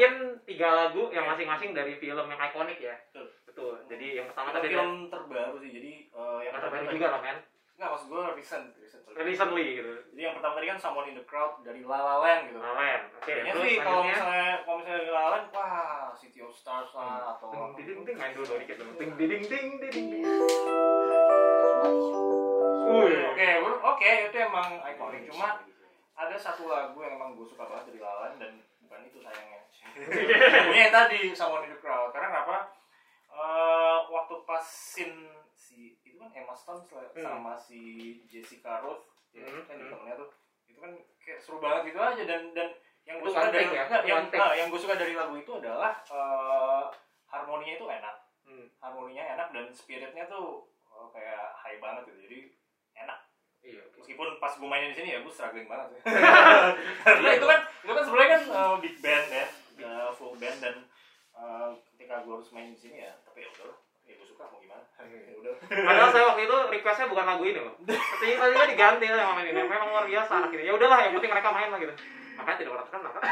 bawain tiga lagu yang masing-masing dari film yang ikonik ya. Betul. Betul. Jadi yang pertama tadi film terbaru sih jadi eh, yang yang terbaru juga lah men. Enggak, maksud gue recent, recent. Recently gitu. Jadi yang pertama tadi kan Someone in the Crowd dari La La Land gitu. Keren. Oke. Kayaknya terus sih kalau misalnya kalau misalnya dari La La Land, wah City of Stars lah atau Ding ding ding main dulu dikit dulu. Ding ding ding ding ding. Oke, oke, oke, itu emang ikonik. Cuma ada satu lagu yang emang gue suka banget dari La La Land dan. Ini yang tadi in the Crowd. Karena kenapa? Eh, waktu pas scene si itu kan Emma Stone Hmm. sama si Jessica Rose ya, Hmm, kan di hmm. temennya tuh itu kan kayak seru banget gitu aja dan dan yang gue suka dari ya? enggak, yang one take. ah, yang gue suka dari lagu itu adalah eh, harmoninya itu enak Hmm. harmoninya enak dan spiritnya tuh eh, kayak high banget gitu jadi enak Iya. meskipun pas gue mainin di sini ya gue struggling banget ya. karena itu kan itu kan sebenarnya kan eh, big band ya eh, full band dan eh, ketika gue harus main di sini ya tapi ya udah ya gue suka mau gimana ya udah Padahal saya waktu itu requestnya bukan lagu ini loh. Tapi tadinya diganti lah sama ini. Memang luar biasa anak ini. Ya udahlah, yang penting mereka main lah gitu. Makanya tidak pernah terkenal kan.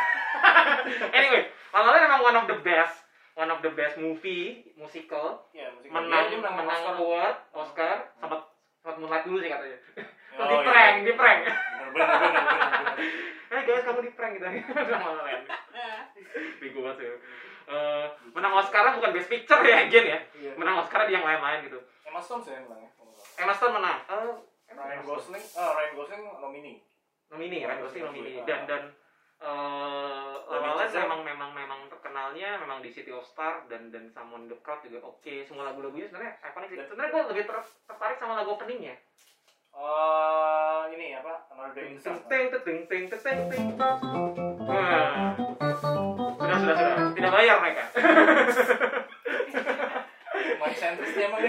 anyway, La La Land memang one of the best, one of the best movie musical. ya musik Menang, menang menang Oscar. award, Oscar, sempat sempat moonlight dulu sih katanya. Oh, di iya. prank, di prank. bener bener, bener. Eh guys, kamu di prank gitu. Sama La La Land. Bego banget sih. Eh, menang Oscar bukan Best Picture ya, Gen ya. Iya. Menang Oscar di yang lain-lain gitu. Emma Stone sih yang menang ya. Emma Stone menang. Eh, Ryan Gosling ah Ryan Gosling nomini nomini Ryan Gosling nomini dan dan eh La La Land memang memang memang terkenalnya memang di City of Star dan dan Someone the Crowd juga oke semua lagu-lagunya sebenarnya ikonik sih sebenarnya gue lebih ter- tertarik sama lagu openingnya eh ini apa Another Day in the ting Sun ting ting ting ting ting ting Wah. Sudah sudah. Sudah tidak bayar mereka. Money centris dia emang.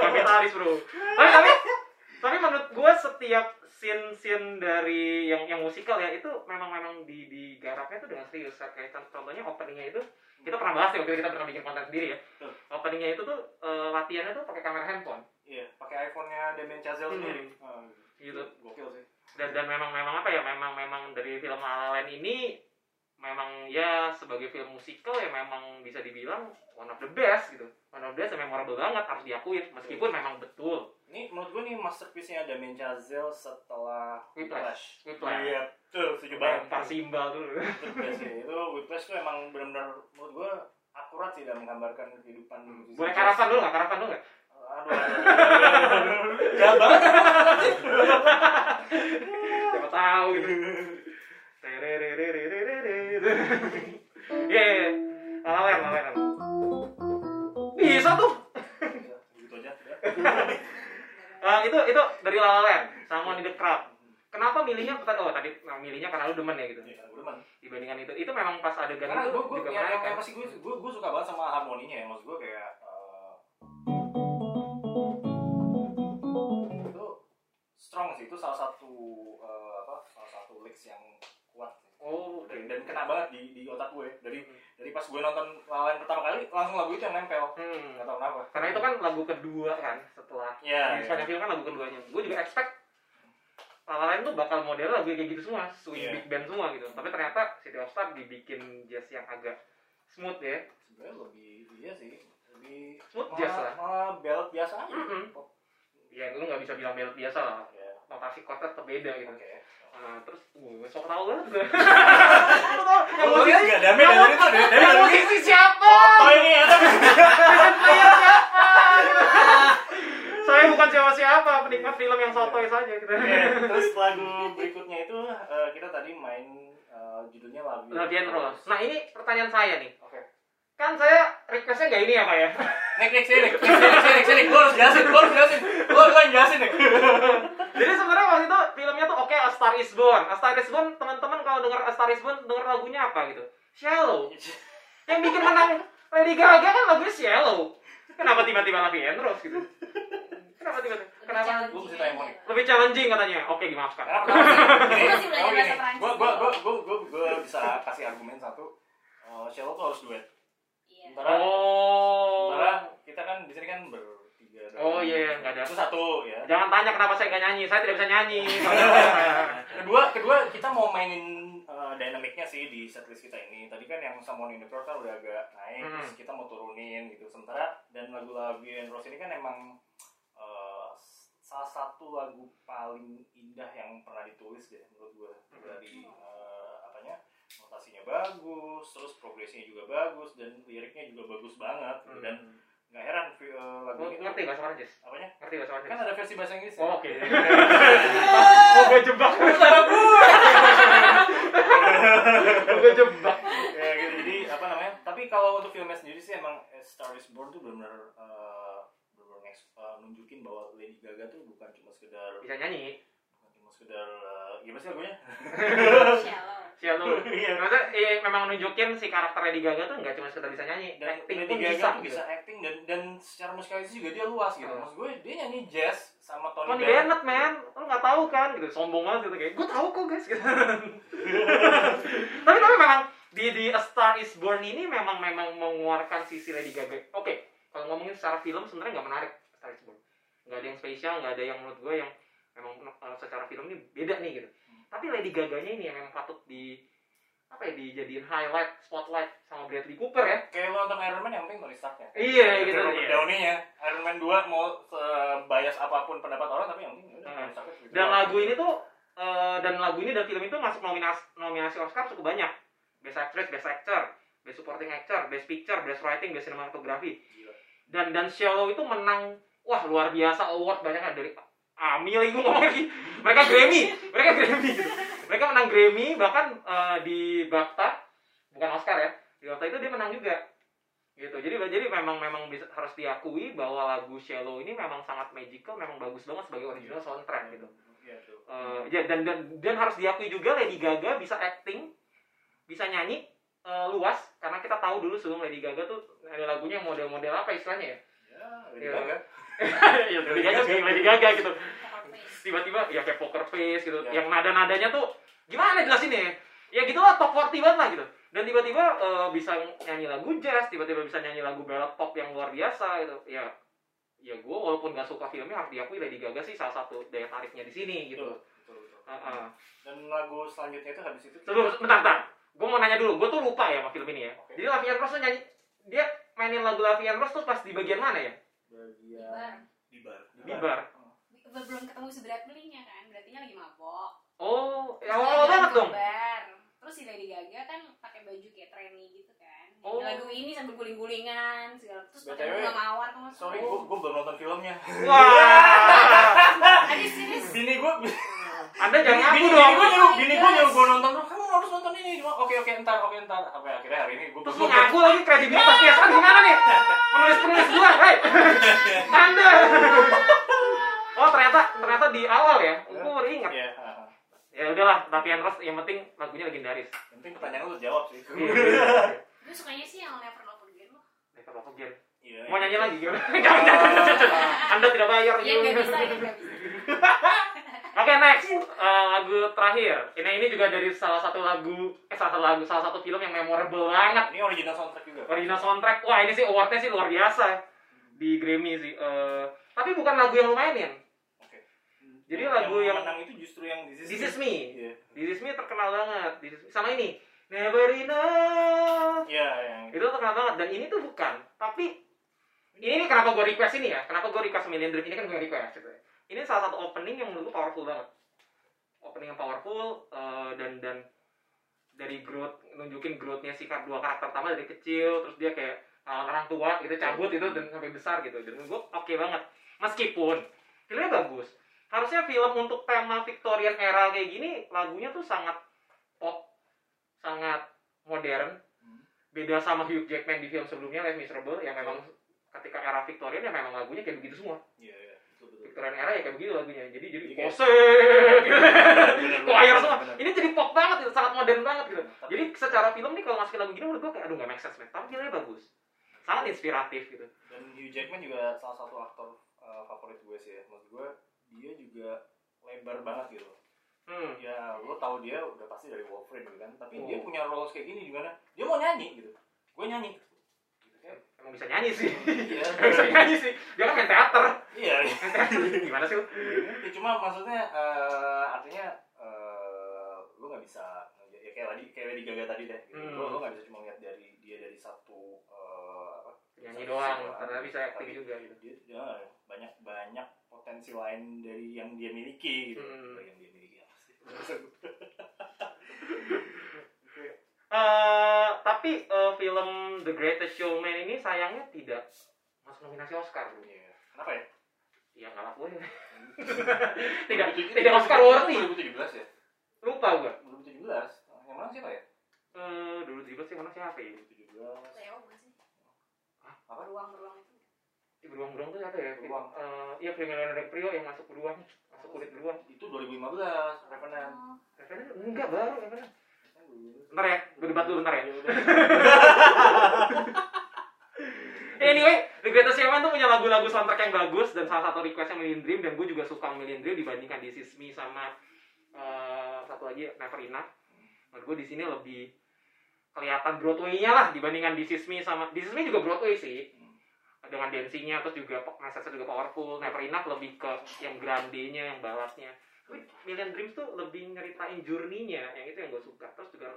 Kapitalis bro. Tapi tapi tapi menurut gue setiap scene scene dari yang yang musikal ya itu memang memang di digarapnya itu dengan serius. Kayak contoh- contohnya openingnya itu kita pernah bahas ya waktu kita pernah bikin konten sendiri ya. Openingnya itu tuh eh, latihannya tuh pakai kamera handphone. Iya, pakai iPhone-nya Damien Chazelle Hmm. sendiri. Gitu. Gokil sih. dan dan memang memang apa ya memang memang dari film La La Land ini memang ya sebagai film musikal ya memang bisa dibilang one of the best gitu. One of the best yang memorable banget harus diakuin. Meskipun memang betul. Ini menurut gue nih masterpiece-nya Damien Chazelle setelah Whiplash. Whiplash. Iya, betul, setuju banget. lempar simbal dulu. Itu Whiplash tuh emang benar-benar menurut gue akurat sih dalam menggambarkan kehidupan musisi. Boleh karapan dulu nggak? Karapan dulu nggak? Aduh. Jahat banget. siapa tahu gitu Iya, iya, iya. La La Land, La La Land. Bisa tuh. Gitu aja. Eh, itu itu dari La La Land, sama The Crowd. Kenapa milihnya oh tadi nah, milihnya karena lu demen ya gitu. Iya, gue demen. Dibandingkan itu, itu memang pas adegan Karena itu gue gue juga menarik yang, kan. pasti gue gue gue suka banget sama harmoninya ya. Maksud gue kayak eh, itu strong sih. Itu salah satu eh, apa? Salah satu licks yang banget di, di otak gue dari dari pas gue nonton lawan pertama kali langsung lagu itu yang nempel Hmm. nggak tahu kenapa Karena itu kan lagu kedua kan setelah Iya, di sepanjang film kan lagu keduanya. Gue juga expect La La Land tuh bakal model lagu kayak gitu semua, swing Iya. big band semua gitu. Tapi ternyata City of Star dibikin jazz yang agak smooth ya. sebenarnya lebih iya sih lebih Smooth malah- jazz lah. malah belt biasa aja Mm-mm. Pop. Ya lu nggak bisa bilang belt biasa lah. ya Notasi chordnya tetap beda gitu. oke Nah, terus gue sok tau banget gue. yang nggak damai dari itu dari dari Yang siapa? foto ini ya Saya siapa? Saya bukan siapa-siapa, penikmat film yang sotoy saja gitu. Terus lagu berikutnya itu eh, kita tadi main eh, judulnya lagu Latihan terus. Nah ini pertanyaan saya nih. oke Kan saya requestnya nggak ini ya Pak ya? Nek, nek, sini, nek, sini, sini, sini, gue harus jelasin, gue harus jelasin, gue harus jelasin nih. Jadi sebenarnya waktu itu filmnya tuh oke A Star Is Born. A Star Is Born teman-teman kalau dengar A Star Is Born denger lagunya apa gitu? Shallow. Yang bikin menang Lady Gaga kan lagunya Shallow. Kenapa tiba-tiba Lavi Andros gitu? Kenapa tiba-tiba? Kenapa? Gue mesti tanya Monik. Lebih challenging katanya. Oke, dimaafkan. Gua, gua, gua, gua, gua bisa kasih argumen satu. Uh, Shallow tuh harus duet. Iya. Sementara, Oh. sementara kita kan di sini kan bertiga. Oh, iya, iya, nggak ada. Itu satu ya. Jangan tanya kenapa saya nggak nyanyi. Saya tidak bisa nyanyi. kedua, kedua kita mau mainin uh, dynamicnya sih di setlist kita ini. Tadi kan yang Someone in the Crowd kan udah agak naik, Hmm. terus kita mau turunin gitu. Sementara dan lagu-lagu and Rose ini kan emang uh, salah satu lagu paling indah yang pernah ditulis deh menurut gue dari uh, notasinya bagus, terus progresinya juga bagus dan liriknya juga bagus banget gitu. dan nggak heran uh, lagu ini ngerti bahasa Prancis? apanya Ngerti bahasa Prancis? kan ada versi bahasa Inggris Oh, oke. Mau gue jebak suara gue. Mau gue jebak. ya gitu jadi apa namanya tapi kalau untuk filmnya sendiri sih emang A Star Is Born tuh benar-benar uh, benar-benar uh, nunjukin bahwa Lady Gaga tuh bukan cuma sekedar Bisa nyanyi. bukan cuma sekedar uh, gimana sih lagunya Siap lu. Iya. Maksudnya eh, memang nunjukin si karakter Lady Gaga tuh nggak cuma sekedar bisa nyanyi, dan acting Lady pun Gaga bisa. tuh bisa acting dan dan secara musikalitas juga dia luas gitu Hmm. maksud gue dia nyanyi jazz sama Tony, Tony Bennett Bennett, man. Lu nggak tahu kan gitu. Sombong banget gitu kayak, gue tahu kok guys gitu. tapi tapi memang di di A Star Is Born ini memang memang mengeluarkan sisi Lady Gaga. Oke, kalau ngomongin secara film sebenarnya nggak menarik A Star Is Born. Nggak ada yang spesial, nggak ada yang menurut gue yang memang uh, secara film ini beda nih gitu. Tapi Lady Gaganya ini yang memang patut di apa ya dijadiin highlight, spotlight sama Bradley Cooper ya. kayak lo nonton Iron Man yang penting Tony Starknya Iya gitu. Robert iya. Downey-nya Iron Man 2 mau sebias apa pun pendapat orang tapi yang penting udah Hmm. Dan lagu ini tuh eh, dan lagu ini dan film itu masuk nominasi nominasi Oscar cukup banyak. Best Actress, Best Actor, Best Supporting Actor, Best Picture, Best Writing, Best Cinematography. Gila. Dan dan Shallow itu menang wah luar biasa award banyak dari Ami lagi gue ngomong lagi. Mereka Grammy, mereka Grammy. gitu. Mereka menang Grammy bahkan eh, di BAFTA bukan Oscar ya. Di BAFTA itu dia menang juga. Gitu. Jadi jadi memang memang bisa, harus diakui bahwa lagu Shallow ini memang sangat magical, memang bagus banget sebagai original soundtrack gitu. Iya. Eh, ya dan, dan dan harus diakui juga Lady Gaga bisa acting, bisa nyanyi eh, luas karena kita tahu dulu sebelum Lady Gaga tuh ada lagunya model-model apa istilahnya ya? Ya, Lady Iya. Gaga. ya sebagai Lady Gaga gitu. Tiba-tiba ya kayak poker face gitu. Ya. Yang nada-nadanya tuh gimana jelasinnya ya? Ya gitu lah top 40 banget lah gitu. Dan tiba-tiba eh, bisa nyanyi lagu jazz, tiba-tiba bisa nyanyi lagu ballad pop yang luar biasa gitu. Ya ya gue walaupun gak suka filmnya harus diakui Lady Gaga sih salah satu daya tariknya di sini gitu. Betul, betul, betul. Heeh. Dan lagu selanjutnya itu habis itu Tunggu, bentar, bentar. Gue mau nanya dulu. Gue tuh lupa ya sama film ini ya. Jadi Lavian Rose tuh nyanyi, dia mainin lagu Lavian Rose tuh pas di bagian mana ya? Bagian di bar. Di bar. Be- Belum ketemu si Bradley-nya kan, berarti lagi mabok. Oh, ya Terus awal banget dong. bar. Terus si Lady Gaga kan pakai baju kayak trainee gitu kan. Nyanyi Oh. lagu ini sambil guling-gulingan segala. Terus pakai bunga mawar. Sorry, Oh. gua, gua belum nonton filmnya. Wah, Tadi serius. Bini gua, Anda jangan ngaku bini, dong. bini gua nyuruh, bini gua nyuruh gua nonton. Kamu harus nonton ini. Cuma oke oke ntar, oke ntar. Sampai akhirnya hari ini gua Terus lu ngaku lagi kredibilitas PSN gimana nih? Penulis-penulis gua, hei. Anda. Oh ternyata ternyata di awal ya. Gue baru ingat. Iya. Ya udahlah, Lavian Rose yang penting lagunya legendaris. Yang penting pertanyaan lu jawab sih. Iya. Gue sukanya sih yang Never Love Again loh. Never Love Again. Iya. Mau nyanyi lagi gimana? Anda tidak bayar. Nggak bisa, ya nggak bisa. Oke next Eh, lagu terakhir. Ini ini juga dari salah satu lagu eh salah satu lagu salah satu film yang memorable banget. Ini original soundtrack juga. Original soundtrack. Wah ini sih awardnya sih luar biasa di Grammy sih. Eh, tapi bukan lagu yang lu mainin. Oke. Jadi lagu yang- menang itu justru yang This Is This Is Me. Me. Iya. This Is Me terkenal banget. This Is Me. Sama ini. Never Enough. Iya, yang Itu terkenal banget dan ini tuh bukan. Tapi ini nih kenapa gue request ini ya? Kenapa gue request Million Dream ini kan gue request gitu ya. Ini salah satu opening yang menurut gue powerful banget. Opening yang powerful eh, dan dan dari growth nunjukin growthnya si dua karakter utama dari kecil terus dia kayak ngalahin orang tua gitu cabut itu dan sampai besar gitu dan gue oke banget meskipun filmnya bagus harusnya film untuk tema Victorian era kayak gini lagunya tuh sangat pop sangat modern Hmm. beda sama Hugh Jackman di film sebelumnya Les Miserable yang memang ketika era Victorian ya memang lagunya kayak begitu semua Iya, iya. Victorian era ya kayak begitu lagunya jadi jadi kayak- pose gitu. Choir semua ini jadi pop banget gitu sangat modern banget gitu jadi secara film nih kalau masukin lagu gini menurut gue kayak aduh gak make sense tapi filmnya bagus sangat inspiratif gitu Dan Hugh Jackman juga salah satu aktor uh, favorit gue sih ya. Maksud gue dia juga lebar banget gitu. hmm. Ya lo tau dia udah pasti dari Wolverine gitu kan. Tapi Oh. dia punya roles kayak gini gimana? Dia mau nyanyi gitu. Gue nyanyi. Emang bisa nyanyi sih Iya. Bisa nyanyi sih dia kan main teater Iya. main teater gimana sih lu? Ya, cuma maksudnya eh, artinya eh, lu nggak bisa ya kayak Lady kayak Lady Gaga tadi deh gitu. Hmm. lo lo nggak bisa cuma lihat dari dia dari satu eh, apa Nyanyi doang, karena bisa Tapi juga gitu. dia, dia banyak banyak potensi lain dari yang dia miliki gitu Hmm. yang dia miliki apa sih Eh, tapi eh, film The Greatest Showman ini sayangnya tidak masuk nominasi Oscar. Iya. kenapa ya Ya nggak laku aja. tidak tidak Oscar worthy. 2017 ya Lupa gua. 2017 yang mana siapa ya Eh, dulu tiba sih mana siapa ya? 2017 Leo bukan sih? Hah? apa Beruang-beruang itu. Di beruang-beruang tuh siapa ya? Beruang. Eh, iya film Leonardo DiCaprio yang masuk beruang, masuk kulit beruang. itu 2015 Revenant Oh, Revenant enggak baru Revenant. Bentar ya, gue debat dulu bentar ya. Udah. Anyway, The Greatest Showman tuh punya lagu-lagu soundtrack yang bagus dan salah satu requestnya Million Dream dan gue juga suka Million Dream dibandingkan This Is Me sama eh, satu lagi Never Enough. Menurut gue di sini lebih kelihatan Broadway-nya lah dibandingkan This Is Me sama This Is Me juga Broadway sih dengan dancingnya terus juga message juga powerful Never Enough lebih ke yang grande-nya yang balasnya tapi Million Dreams tuh lebih nyeritain journey-nya yang itu yang gue suka. Terus juga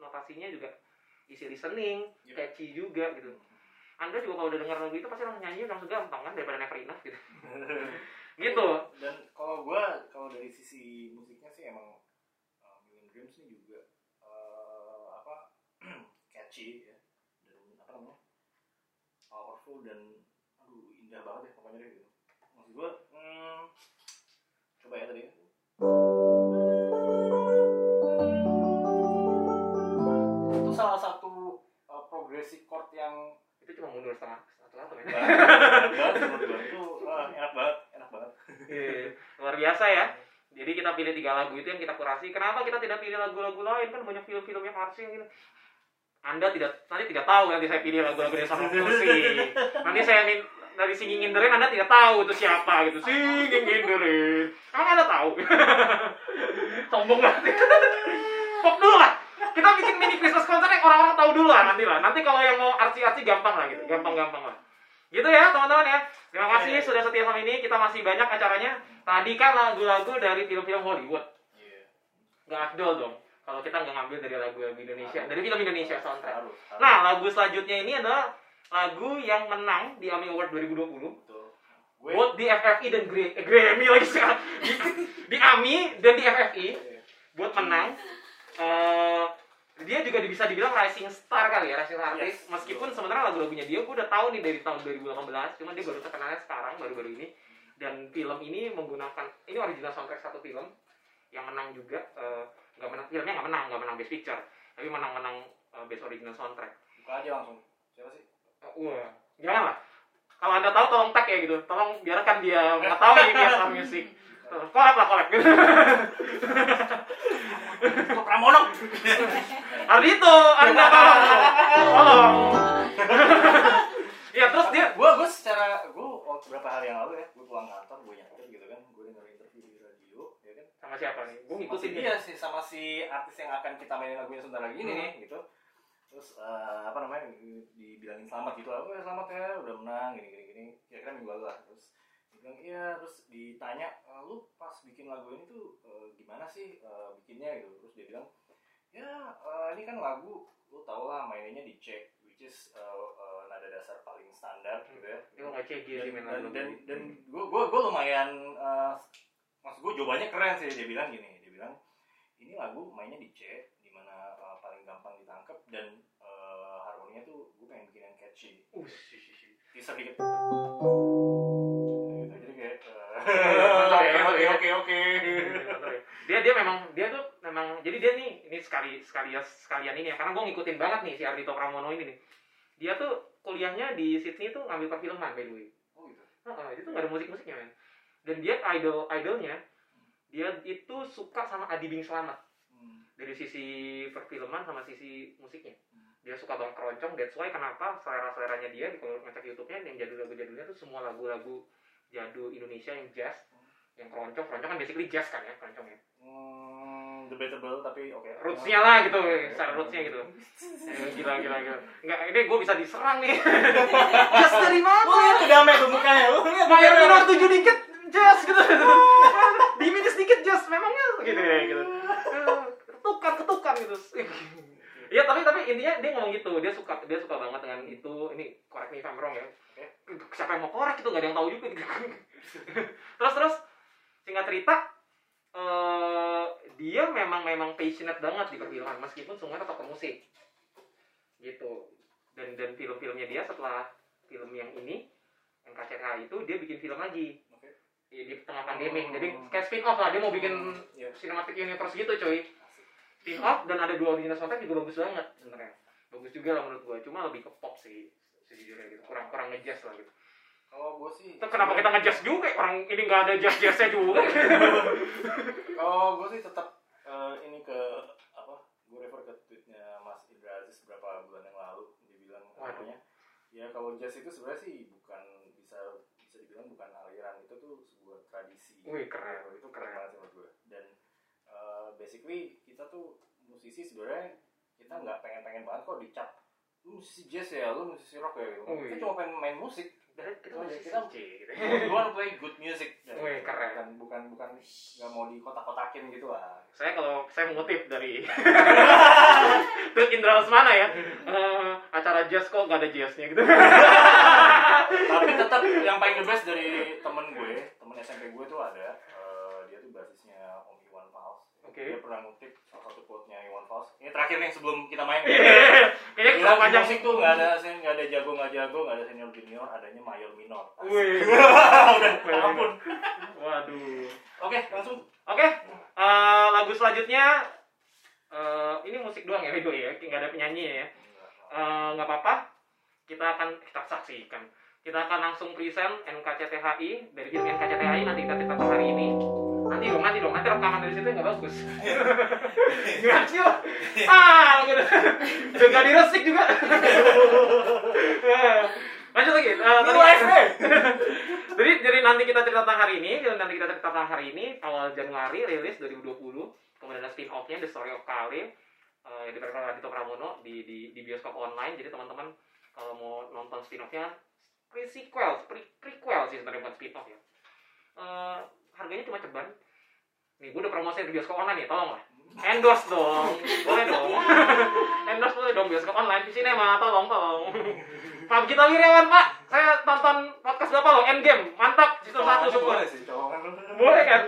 notasinya juga easy listening Yep. catchy juga gitu. Anda juga kalau udah dengar lagu itu pasti langsung nyanyi langsung gampang kan daripada Never Enough gitu. Gitu. Dan kalau gua kalau dari sisi musiknya sih emang uh, Million Dreams ini juga uh, apa catchy ya. Dan apa namanya powerful dan aduh indah banget ya pokoknya deh gitu pilih tiga lagu itu yang kita kurasi. Kenapa kita tidak pilih lagu-lagu lain? Kan banyak film-film yang harusnya gitu anda tidak nanti tidak tahu nanti saya pilih lagu-lagu dari sama musik nanti saya dari singing in the rain anda tidak tahu itu siapa gitu. Singing in the rain emang anda tahu? Sombong banget pop dulu lah. Kita bikin mini Christmas concert yang orang-orang tahu dulu lah nanti lah. Nanti kalau yang mau arti-arti gampang lah gitu. Gampang-gampang lah gitu ya teman-teman ya. Terima kasih sudah setia sama ini. Kita masih banyak acaranya. Tadi kan lagu-lagu dari film-film Hollywood. Iya. nggak afdol dong. Kalau kita nggak ngambil dari lagu-lagu Indonesia dari film Indonesia soundtrack. Harus, harus. nah lagu selanjutnya ini adalah lagu yang menang di AMI Award 2020 Betul. Buat di FFI dan Gra- eh, Grammy lagi sekarang di, di AMI dan di FFI buat menang. Eh dia juga bisa dibilang rising star kali ya rising star artist. Yes, meskipun sebenarnya lagu-lagunya dia gue udah tahu nih dari tahun 2018 cuma dia baru terkenalnya sekarang baru-baru ini. Dan film ini menggunakan ini original soundtrack satu film yang menang juga eh, nggak menang filmnya nggak menang nggak menang best picture tapi menang-menang eh, best original soundtrack. Buka aja langsung. Siapa sih? Eh, wah jangan lah. Kalau anda tahu tolong tag ya gitu. Tolong biarkan dia mengetahui dia sound music. Kolab lah kolab gitu Itu Pramono. Ardito, anda tolong tolong ya terus dia gue gue secara gue waktu beberapa hari yang lalu ya gue pulang kantor gue nyetir gitu kan gue denger interview di radio ya kan. Sama siapa nih? Si ngikutin dia. sih sama si artis yang akan kita mainin lagunya sebentar lagi ini Hmm. nih gitu. Terus eh, apa namanya dibilangin selamat gitu lah oh ya selamat ya udah menang gini gini gini. Kira-kira minggu lalu lah. Terus bilang iya terus ditanya "Eh, lu pas bikin lagu ini tuh eh, gimana sih eh, bikinnya? Gitu. Terus dia bilang ya eh, ini kan lagu lu tau lah mainnya di C which is eh, eh, nada dasar paling standar gitu ya. Dia nggak cek dan dan dan, dan gue gue gue lumayan uh, maksud gue jawabannya keren sih. Dia bilang gini dia bilang ini lagu mainnya di C di mana uh, paling gampang ditangkap dan uh, harmoninya tuh gue pengen bikin yang catchy. Uh teaser dikit oke ya. oke oke dia dia memang dia tuh memang jadi dia nih ini sekali sekali sekalian ini ya karena gue ngikutin banget nih si Ardito Pramono ini nih. Dia tuh kuliahnya di Sydney tuh ngambil perfilman by the way. Oh gitu. Heeh, itu nggak ada musik-musiknya men. Dan dia idol idolnya dia itu suka sama Adi Bing Slamet. Hmm. dari sisi perfilman sama sisi musiknya. Hmm. dia suka banget keroncong that's why kenapa selera seleranya dia kalau ngecek YouTube-nya yang jadul lagu jadulnya tuh semua lagu-lagu jadul Indonesia yang jazz yang keroncong. Keroncong kan basically jazz kan ya keroncongnya Hmm, debatable tapi oke. Rootsnya lah gitu secara rootsnya gitu. Eh, gila gila gila. Nggak ini gue bisa diserang nih. Jazz dari mana? Oh, itu damai tuh mukanya. Lu lihat Mayor mukanya. minor tujuh dikit jazz gitu. Diminis dikit jazz memangnya gitu ya gitu. Tuk ketukan ketukan gitu. Iya tapi tapi intinya dia ngomong gitu. Dia suka dia suka banget dengan itu. Ini correct me if I'm wrong ya siapa yang mau korek itu nggak ada yang tahu juga. Terus terus singkat cerita eh dia memang memang passionate banget di perfilman meskipun semuanya tetap ke musik. Gitu. Dan dan film-filmnya dia setelah film yang ini NKCTH itu dia bikin film lagi. Oke. Iya, di tengah pandemi. Jadi kayak spin off lah dia mau bikin Iya. cinematic universe gitu coy spin off dan ada dua original soundtrack juga bagus banget sebenarnya. Bagus juga lah menurut gua cuma lebih ke pop sih gitu kurang kurang ngejazz lah gitu Kalau gue sih Terus kenapa kita ngejazz juga orang ini nggak ada jazz jazznya juga Kalau gue sih tetap eh, ini ke apa? Gue refer ke tweetnya Mas Indra Aziz beberapa bulan yang lalu. Dia bilang katanya, ya kalau jazz itu sebenarnya sih bukan bisa bisa dibilang bukan aliran itu tuh sebuah tradisi. Wih, keren. itu keren banget menurut gue. Dan eh, basically kita tuh musisi sebenarnya kita nggak pengen-pengen banget kok dicap musisi jazz ya, lu musisi rock ya. gitu. Oh, Kita iya. cuma pengen main musik. kita Oh, kita- gitu to play good music. Wih, keren. Bukan bukan bukan nggak mau dikotak-kotakin gitu lah. saya kalau saya mengutip dari tweet Indra Lesmana ya eh, acara jazz kok nggak ada jazznya gitu tapi tetap yang paling the best dari temen gue temen SMP gue tuh ada eh, dia tuh basisnya Om Iwan Fals Oke. Dia pernah ngutip salah satu quote-nya Iwan Fals. Ini terakhir nih sebelum kita main. Kayaknya Bilang kalau di panjang. musik tuh nggak ada sen nggak ada jago nggak jago nggak ada senior junior adanya mayor minor. Wih. udah ampun. Waduh. Oke langsung. Oke, eh, lagu selanjutnya eh, ini musik doang ya, Rido ya, nggak ada penyanyi ya. Eh, nggak apa-apa, kita akan kita saksikan. Kita akan langsung present NKCTHI dari film NKCTHI nanti kita cerita hari ini. Nanti dong, nanti dong, nanti rekaman dari situ nggak bagus. Nggak sih, Pak. ah, gitu. udah nggak diresik juga. Lanjut lagi. eh, Ini tadi- nih. jadi jadi nanti kita cerita tentang hari ini nanti kita cerita tentang hari ini awal Januari rilis 2020 kemudian ada spin offnya The Story of Kale uh, yang diperankan oleh Adito Pramono di, di di bioskop online jadi teman-teman kalau mau nonton spin offnya sequel pre prequel sih sebenarnya bukan spin off ya Eh, harganya cuma ceban. Nih gue udah promosi di bioskop online nih tolong lah. Endorse dong. Boleh dong. Endorse boleh dong bioskop online. Di sinema tolong tolong. Pak Gita Wiryawan Pak? Saya tonton podcast bapak loh Endgame. Mantap season satu super boleh kan